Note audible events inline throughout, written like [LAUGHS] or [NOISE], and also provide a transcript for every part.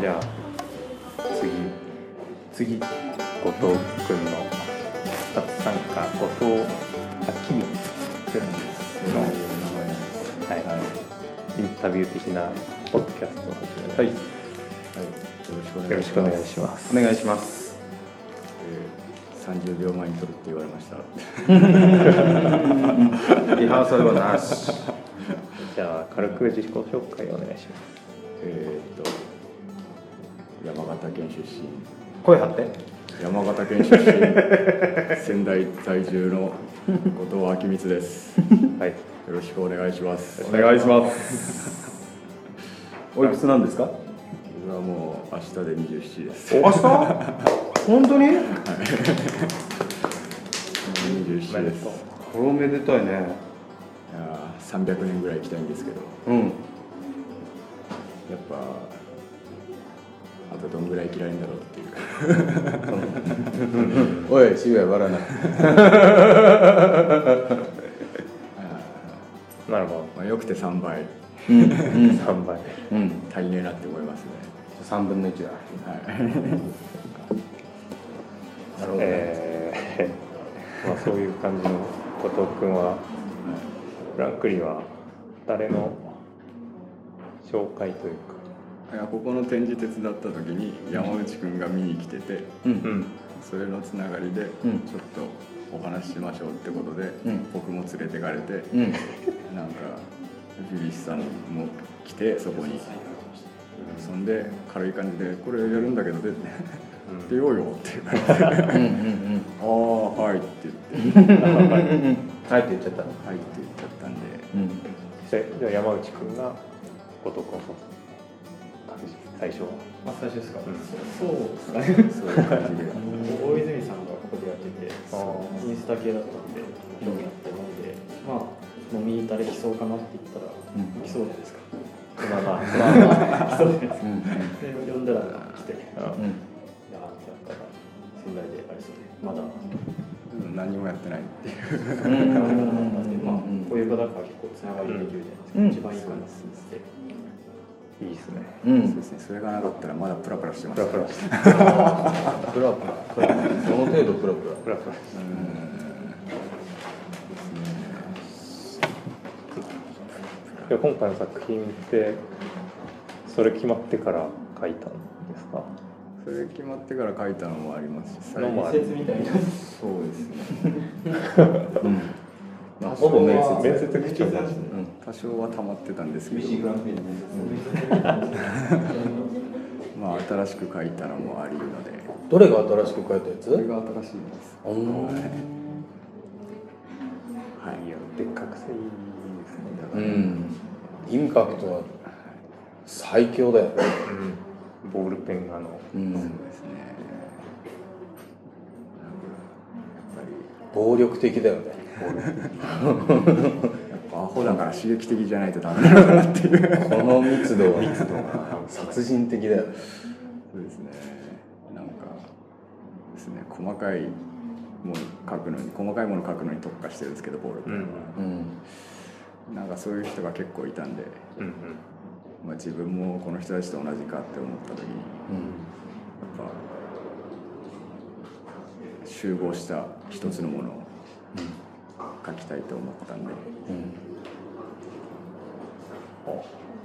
じゃあ次次後藤君の初参加後藤明光君の、はいはい、インタビュー的なポッドキャスト。を始めます、はいよろしくお願いします。お願いします。えー、30秒前に撮るって言われました。[LAUGHS] リハーサルはなし。じゃあ軽く自己紹介お願いします。えーっと山形県出身。声張って。山形県出身。[LAUGHS] 仙台在住の後藤明光です。よ [LAUGHS] はい。ろしくお願いします。お願いします。おいくつなんですか？僕はもう明日で27です。明日？[LAUGHS] 本当に？27です。いこれおめでたいね。やー300年ぐらい行きたいんですけど。うん。やっぱあとどんぐらい生きられるんだろうっていう。[LAUGHS] おい渋谷笑わな。い [LAUGHS] なるほまあよくて3倍。うんうん。[LAUGHS] ど3倍。うん。足りねえなって思いますね。3分の1だ。はい。なるほどね、えー。まあ、そういう感じの後藤君はフランクリンは誰の紹介というかここの展示手伝った時に山内くんが見に来ててうん。うん。それのつながりでちょっうんとお話ししましょうってことで、うん。僕も連れてかれてうん。なんかフィリスさんも来てそこに。そんで軽い感じで「これやるんだけどで出ようよ」って言われて。うんうん「[LAUGHS] ああはい」って言って。うんはいって言っちゃった「はい」って言っちゃったんで。うんで。じゃあ山内君が後藤君最初は。あ最初ですか、うん。そうですかね [LAUGHS] 大泉さんがここでやっててあインスタ系だったんで興味あって飲んでまあ飲みに行ったら来そうかなって言ったら、ん。来そうじゃないですか。まあまあそうですで呼んだら来てあうん。ーってやったら仙台でありそうで。まだ。うん何もやってないっていう。[LAUGHS] まあこういう方から結構つながりできるじゃないですか、一番いいかなっていいですね。うん。そうですね。それがなかったらまだプラプラしてまプすラプラしてプラプラその程度プラ。プラプラ。[LAUGHS] プラで今回の作品ってそれ決まってから書いたんですか？それ決まってから書いたのもありますしのもある。面接みたいな。そうですね。[LAUGHS] うんまあほぼ面接面接口調だしうん多少は溜まってたんですけど。[LAUGHS] まあ新しく書いたのもありので。どれが新しく書いたやつ？それが新しいですうんはい。いやでっかくていいですね。だから、うん。インパクトは最強だよ。ねうん。ボールペンがあの。うん。そうですね。暴力的だよねアホだから刺激的じゃないとダメなのかなっていう。この密度は密度が殺人的だよそうですねなんかですね細かいもの書くのに細かいもの書くのに特化してるんですけどボールペンは、うんなんかそういう人が結構いたんで、うんうんまあ、自分もこの人たちと同じかって思った時にやっぱ集合した一つのものを。うん書きたいと思ったんで、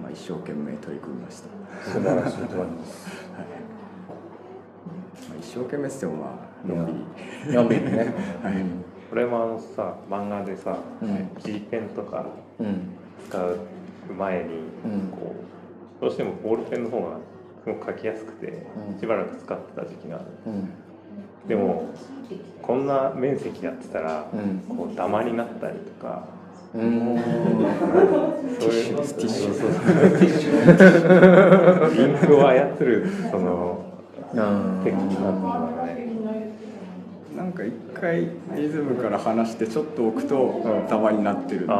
まあ、一生懸命取り組みました、素晴らしいと思います。[LAUGHS] まあ、一生懸命っつってもまあのんびり。のんびりね。[LAUGHS] はい。俺もあのさ漫画でさ、うん。G ペンとかうん使う前に、うん。こうどうしてもボールペンの方がすごく書きやすくて、うん。しばらく使ってた時期がある。うんでもこんな面積やってたら、うん。こうダマになったりとか。うん。そういうティッシュそうそうインクを操るそのうんテクニックなんねなんか一回リズムから離してちょっと置くとダマになってるんで、う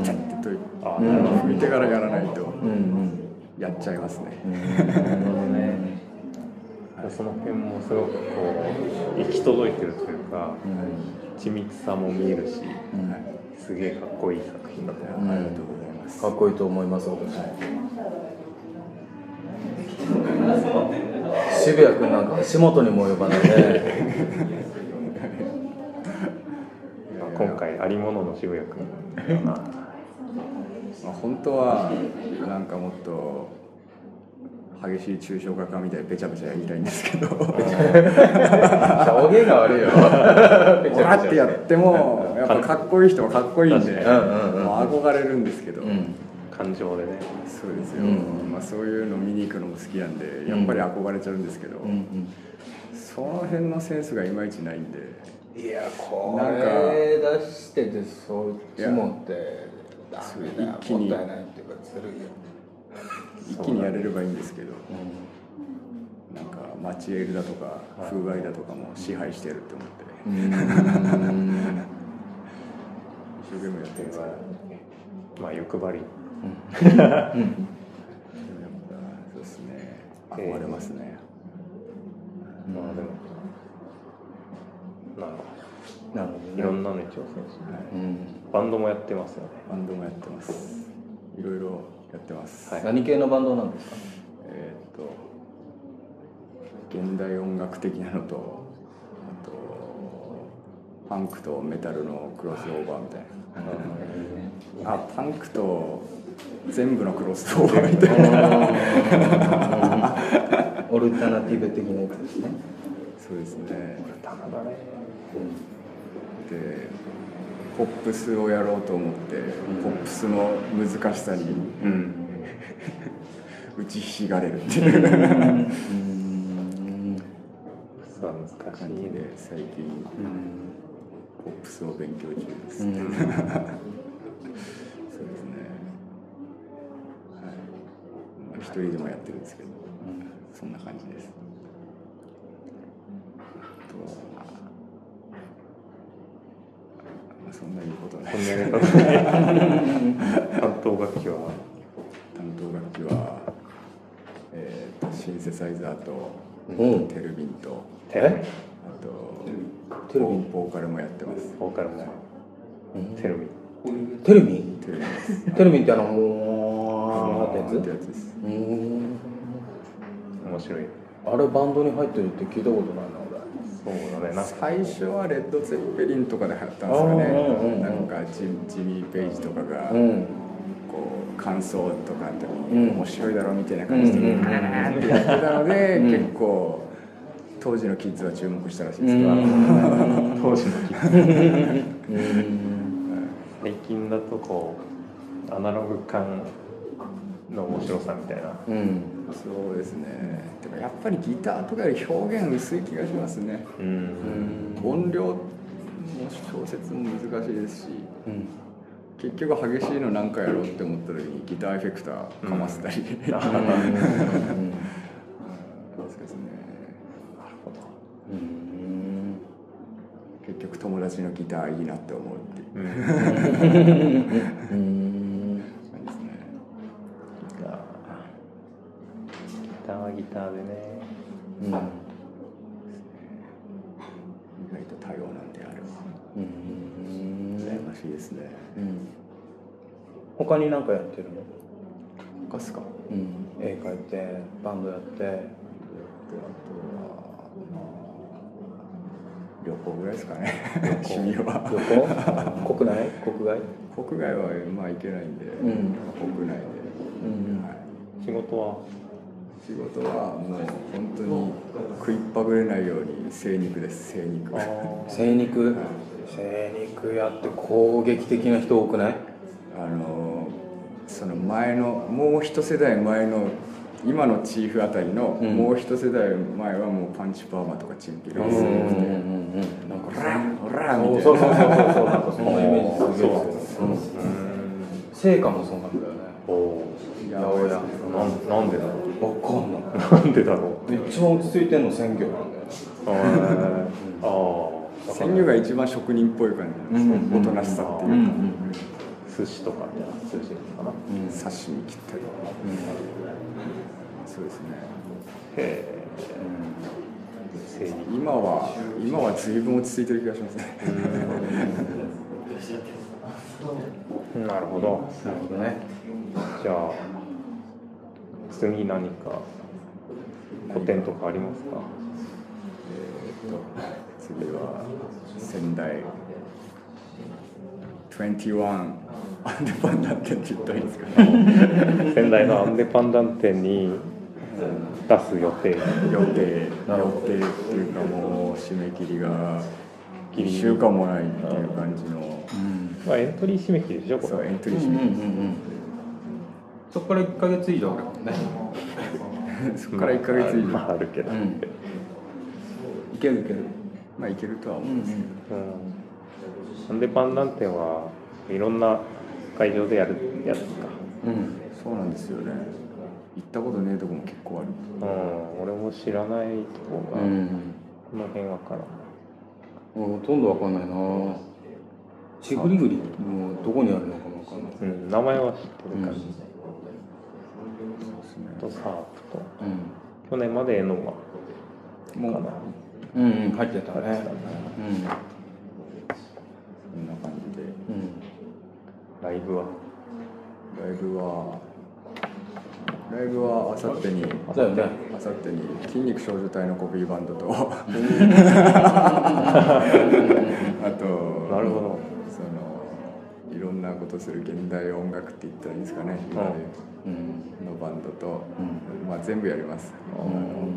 んキャッてといあうんなるほど。拭いてからやらないとやっちゃいますね、その辺もすごくこう行き届いてるというか緻密さも見えるし、すげえかっこいい作品だと思う、ありがとうございます。かっこいいと思います私じ渋谷君なんか足元にも及ばないね。[LAUGHS] まあ今回ありものの渋谷君 [LAUGHS] まあ、本当はなんかもっと激しい抽象画家みたいにべちゃべちゃやりたいんですけど。表現が悪いよ。[LAUGHS] わってやってもやっぱかっこいい人はかっこいいんで、確かに。うんうんうんもう憧れるんですけど、うん。感情でね。そうですよ、うん。まあ、そういうの見に行くのも好きなんでやっぱり憧れちゃうんですけど、うんその辺のセンスがいまいちないんで。うんいやこなんかれ出しててそっちもってダメだよ一気にもったいないっていうかずるいよ一気にやれればいいんですけどなんかマチエールだとか風害だとかも支配してるって思って。うん。一生懸命やってるんですけど。まあ欲張りでもやっぱそうですね憧れますね、まあでもなるほどどいろんなのに挑戦してうんバンドもやってますよねバンドもやってますいろいろやってます、はい。何系のバンドなんですか？えーっと現代音楽的なのとあとパンクとメタルのクロスオーバーみたいな。あパンクと全部のクロスオーバーみたいな。[LAUGHS] オルタナティブ的なやつですね。そうですね。棚だね。でポップスをやろうと思って、ポップスの難しさにうん。[LAUGHS] 打ちひしがれるっていう。うん。そう難しい感じねで最近ポップスを勉強中です、うん。[LAUGHS] そうですね。はい。まあ一人でもやってるんですけどそんな感じです。あとはまあそんなに言うことない。[LAUGHS] 担当楽器は？担当楽器は、えーとシンセサイザーと、う。んテルビンとえ？あとテルビン。ボーカルもやってます。ボーカルもテレビテルミン？テルビンテルミンってあのもーってやつってやつです。面白い。あれバンドに入ってるって聞いたことないなそうだね最初はレッド・ゼッペリンとかで流行ったんですかうんうんうんなんかジジミー・ペイジとかが俺うん。こう感想とかの時うん。に面白いだろみたいな感じでうんってやってたのでうん。結構当時のキッズは注目したらしいです。うん。が当時の気うん。最近だとこうアナログ感の面白さみたいな。うんそうですね。でもやっぱりギターとかより表現薄い気がしますね。うん。音量の小説も難しいですし。うん。結局激しいの何かやろうって思った時にギターエフェクターかませたり、そうですねうん。結局友達のギターいいなって思うっていううんうん感じですねギターギターはギターでね。うん。意外と多様なんであればうん。羨ましいですね。うん。他に何かやってるの？他っすか？うん。絵描いてバンドやって。であとはまあ旅行ぐらいですかね。趣味は。旅行？国内？国外？国外はまあ行けないんで、ん。国内で、うん。はい。仕事は？仕事はもう本当に食いっぱぐれないように精肉です精肉。精肉？精肉やって攻撃的な人多くない？あのその前のもう一世代前の今のチーフあたりの、うん。もう一世代前はもうパンチパーマとかチンピラですうんうんうんうん。よなんかオラオラみたいな。そうそうそうそうなんかそんなイメージすげえ。成果もそうなんだよね。おおやばいですねなんでだろわかんなうなんでだろう。い一番落ち着いてんの鮮魚なんだよ。ねあー。あー。鮮魚が一番職人っぽい感じおとなしさっていうか、うん寿司とか。寿司かな。うん。刺身切ったりそうですね。へえ今は今は随分落ち着いてる気がしますね。[LAUGHS] なるほど。なるほどね。じゃあ次何か個展とかありますか？えーっと次は仙台21アンデパンダンテって言ったらいいんですかね。仙台のアンデパンダン店に出す予定。予定予定っていうかもう締め切りが1週間もないっていう感じの。まあ、エントリー締め切りでしょこれ。そうエントリうんうんうんー締め切うんそこから1か月以上あるもんねりそこから1か月以上。まああるけど、うん。いけるいける。まあいけるとは思ううんんですけど。うん、アンデパンダン店はいろんな会場でやるやつか？うん。そうなんですよね。行ったことねえとこも結構ある。うん。俺も知らないとこが、うん。この辺わから。んほとんどわかんないな。シグリグリもどこにあるのかもわかんない。うん、名前は知ってる感じ、そうですねとサープと。う去年までエノマかな。もう。んうんうん入ってたね。入ってたねこんな感じで。うん。うんライブは？ライブは。ライブはあさってに。あさって。に。筋肉少女隊のコピーバンドと。あとなるほど。そのいろんなことする現代音楽って言ったらいいんですかね。今でう。んのバンドと、うん。まあ、全部やります。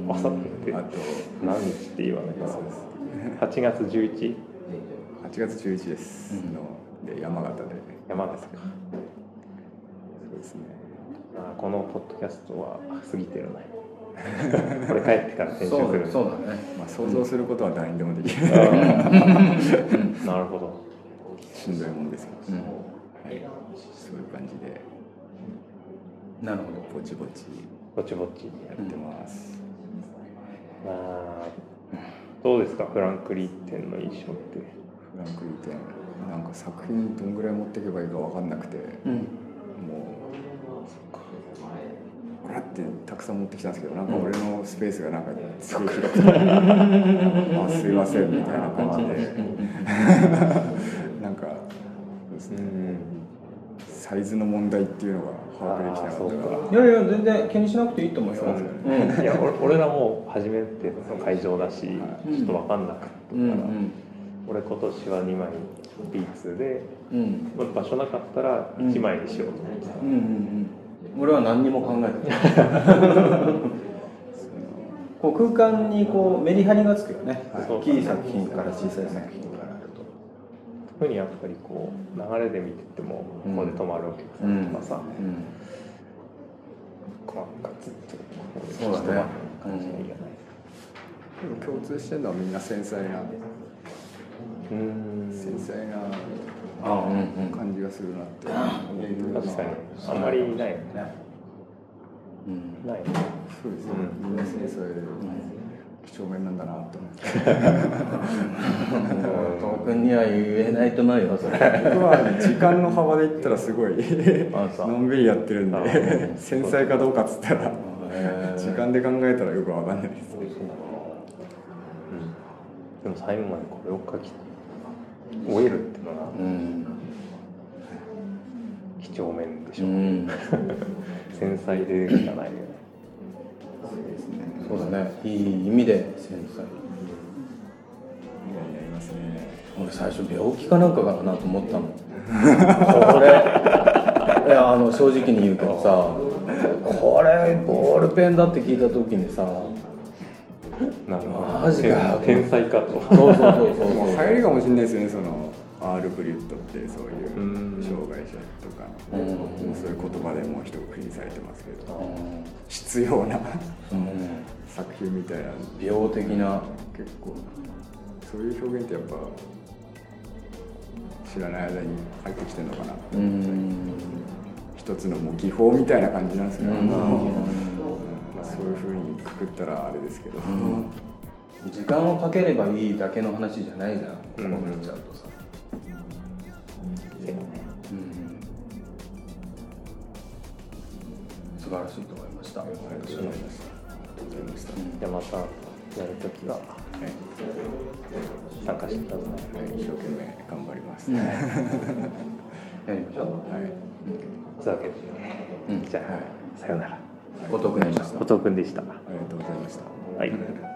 あさってってあと何日って言わないそうです。8月 11? 8月11です。の、で山形で。山形か。そうですね。あこのポッドキャストは過ぎてるねこれ帰ってから編集するだそうだね。まあ想像することは誰にでもできる、[LAUGHS] なるほど。しんどいもんですけど、うん。はい、そういう感じでなるほどぼちぼち。ぼちぼちやってます、まあどうですか？フランクリー店の印象って。フランクリー店なんか作品どんぐらい持っていけばいいか分かんなくて、うん。もうこれってたくさん持ってきたんですけどなんか俺のスペースがなんかすごい広くて [LAUGHS] あすいませんみたいな感じで。[LAUGHS] なんかそうですねサイズの問題っていうのが把握できなかかいやいや全然気にしなくていいと思うよ。うん。いや俺俺らも初めての会場だし、うんちょっと分かんなかったから、うん俺今年は2枚ビーツで場所なかったら1枚にしようと思ってた、うん。うんうん俺は何にも考えてない。[LAUGHS] こう空間にこうメリハリがつくよね、大きい作品から小さい作品からあると特にやっぱりこう流れで見ててもうんここで泊まるお客さん。とかさ、ガツッとこそうだね一晩の感じがいいよねでも共通してるのはみん。な繊細なうーん。繊細な感じがするなって確かにあん。まりないよねうん。ないねそうですね、みん。な繊細で几帳面なんだなと思って。東君には言えないと思うよそれ。僕は時間の幅で言ったらすごいのんびりやってるんあで繊細かどうかっつったら時間で考えたらよくわかんないです。うん。でも最後までこれを書き終えるっていうのがうん。几帳面でしょ、うん。[LAUGHS] 繊細でしかないよねそうだね。いい意味で繊細。やりますね。俺最初病気かなんかかなと思ったのこれ。いやあの正直に言うけどさこれボールペンだって聞いた時にさなるほど。マジかよ。天才かと。そうそうそうそう。[LAUGHS] もう流行りかもしれないですよねそのアール・ブリュットってそういううん。障害者とかそういう言葉でもう一括りにされてますけどう必要なん。作品みたいな。病的な。結構そういう表現ってやっぱ知らない間に入ってきてるのかなうん。一つのもう技法みたいな感じなんですよね、うん。まあ、そういうふうにくくったらあれですけど、時間をかければいいだけの話じゃないじゃん。こううん。なっちゃうとさ、晴らしいと思いました、ありがとうございましたじゃあまたやるときは参加してください。はい、一生懸命頑張ります、[LAUGHS] やりましょう。とい。うわけで、うん。じゃあ、さようなら。後藤君でした。後藤君でした。ありがとうございました。はい